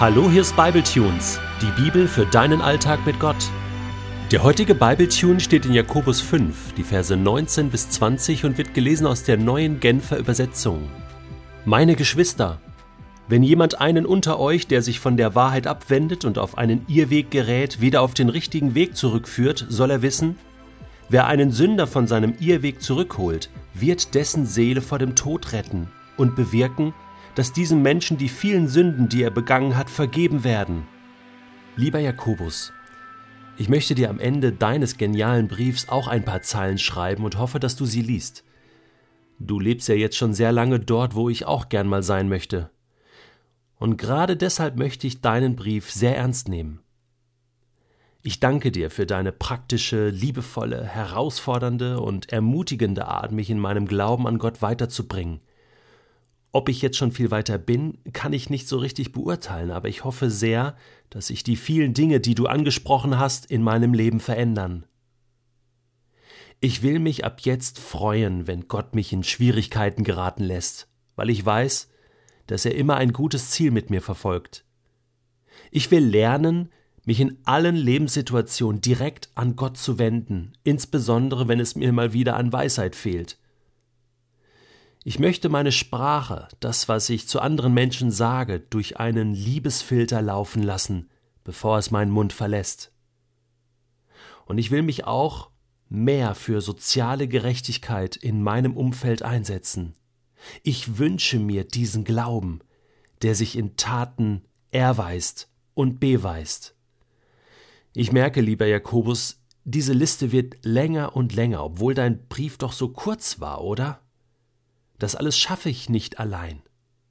Hallo, hier ist Bibletunes, die Bibel für deinen Alltag mit Gott. Der heutige Bibletune steht in Jakobus 5, die Verse 19 bis 20 und wird gelesen aus der neuen Genfer Übersetzung. Meine Geschwister, wenn jemand einen unter euch, der sich von der Wahrheit abwendet und auf einen Irrweg gerät, wieder auf den richtigen Weg zurückführt, soll er wissen, wer einen Sünder von seinem Irrweg zurückholt, wird dessen Seele vor dem Tod retten und bewirken, dass diesem Menschen die vielen Sünden, die er begangen hat, vergeben werden. Lieber Jakobus, ich möchte dir am Ende deines genialen Briefs auch ein paar Zeilen schreiben und hoffe, dass du sie liest. Du lebst ja jetzt schon sehr lange dort, wo ich auch gern mal sein möchte. Und gerade deshalb möchte ich deinen Brief sehr ernst nehmen. Ich danke dir für deine praktische, liebevolle, herausfordernde und ermutigende Art, mich in meinem Glauben an Gott weiterzubringen. Ob ich jetzt schon viel weiter bin, kann ich nicht so richtig beurteilen, aber ich hoffe sehr, dass sich die vielen Dinge, die du angesprochen hast, in meinem Leben verändern. Ich will mich ab jetzt freuen, wenn Gott mich in Schwierigkeiten geraten lässt, weil ich weiß, dass er immer ein gutes Ziel mit mir verfolgt. Ich will lernen, mich in allen Lebenssituationen direkt an Gott zu wenden, insbesondere wenn es mir mal wieder an Weisheit fehlt. Ich möchte meine Sprache, das, was ich zu anderen Menschen sage, durch einen Liebesfilter laufen lassen, bevor es meinen Mund verlässt. Und ich will mich auch mehr für soziale Gerechtigkeit in meinem Umfeld einsetzen. Ich wünsche mir diesen Glauben, der sich in Taten erweist und beweist. Ich merke, lieber Jakobus, diese Liste wird länger und länger, obwohl dein Brief doch so kurz war, oder? Das alles schaffe ich nicht allein.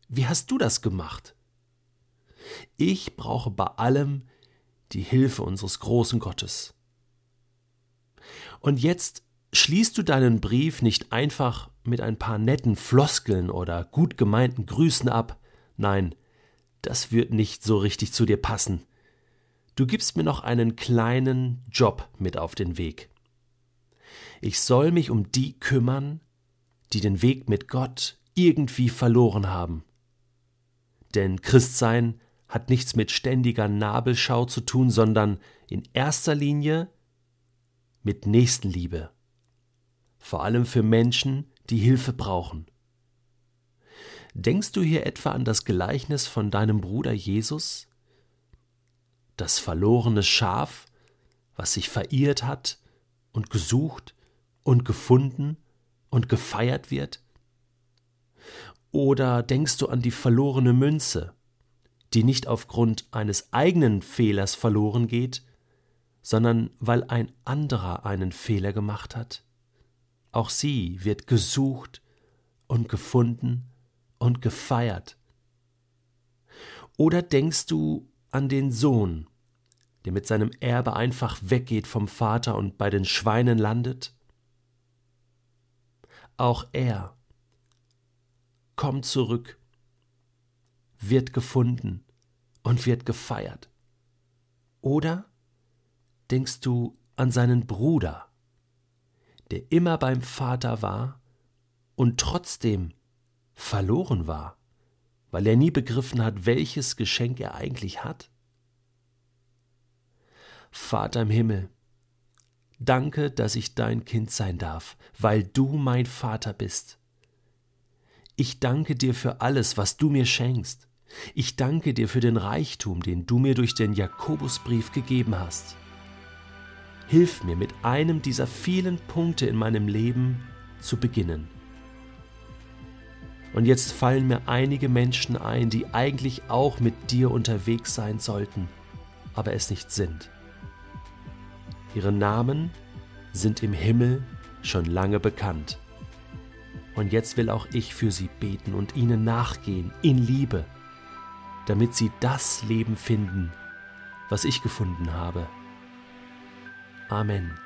Wie hast du das gemacht? Ich brauche bei allem die Hilfe unseres großen Gottes. Und jetzt schließt du deinen Brief nicht einfach mit ein paar netten Floskeln oder gut gemeinten Grüßen ab. Nein, das wird nicht so richtig zu dir passen. Du gibst mir noch einen kleinen Job mit auf den Weg. Ich soll mich um die kümmern, die den Weg mit Gott irgendwie verloren haben. Denn Christsein hat nichts mit ständiger Nabelschau zu tun, sondern in erster Linie mit Nächstenliebe. Vor allem für Menschen, die Hilfe brauchen. Denkst du hier etwa an das Gleichnis von deinem Bruder Jesus? Das verlorene Schaf, was sich verirrt hat und gesucht und gefunden und gefeiert wird? Oder denkst du an die verlorene Münze, die nicht aufgrund eines eigenen Fehlers verloren geht, sondern weil ein anderer einen Fehler gemacht hat? Auch sie wird gesucht und gefunden und gefeiert. Oder denkst du an den Sohn, der mit seinem Erbe einfach weggeht vom Vater und bei den Schweinen landet? Auch er kommt zurück, wird gefunden und wird gefeiert. Oder denkst du an seinen Bruder, der immer beim Vater war und trotzdem verloren war, weil er nie begriffen hat, welches Geschenk er eigentlich hat? Vater im Himmel, Danke, dass ich dein Kind sein darf, weil du mein Vater bist. Ich danke dir für alles, was du mir schenkst. Ich danke dir für den Reichtum, den du mir durch den Jakobusbrief gegeben hast. Hilf mir mit einem dieser vielen Punkte in meinem Leben zu beginnen. Und jetzt fallen mir einige Menschen ein, die eigentlich auch mit dir unterwegs sein sollten, aber es nicht sind. Ihre Namen sind im Himmel schon lange bekannt. Und jetzt will auch ich für sie beten und ihnen nachgehen in Liebe, damit sie das Leben finden, was ich gefunden habe. Amen.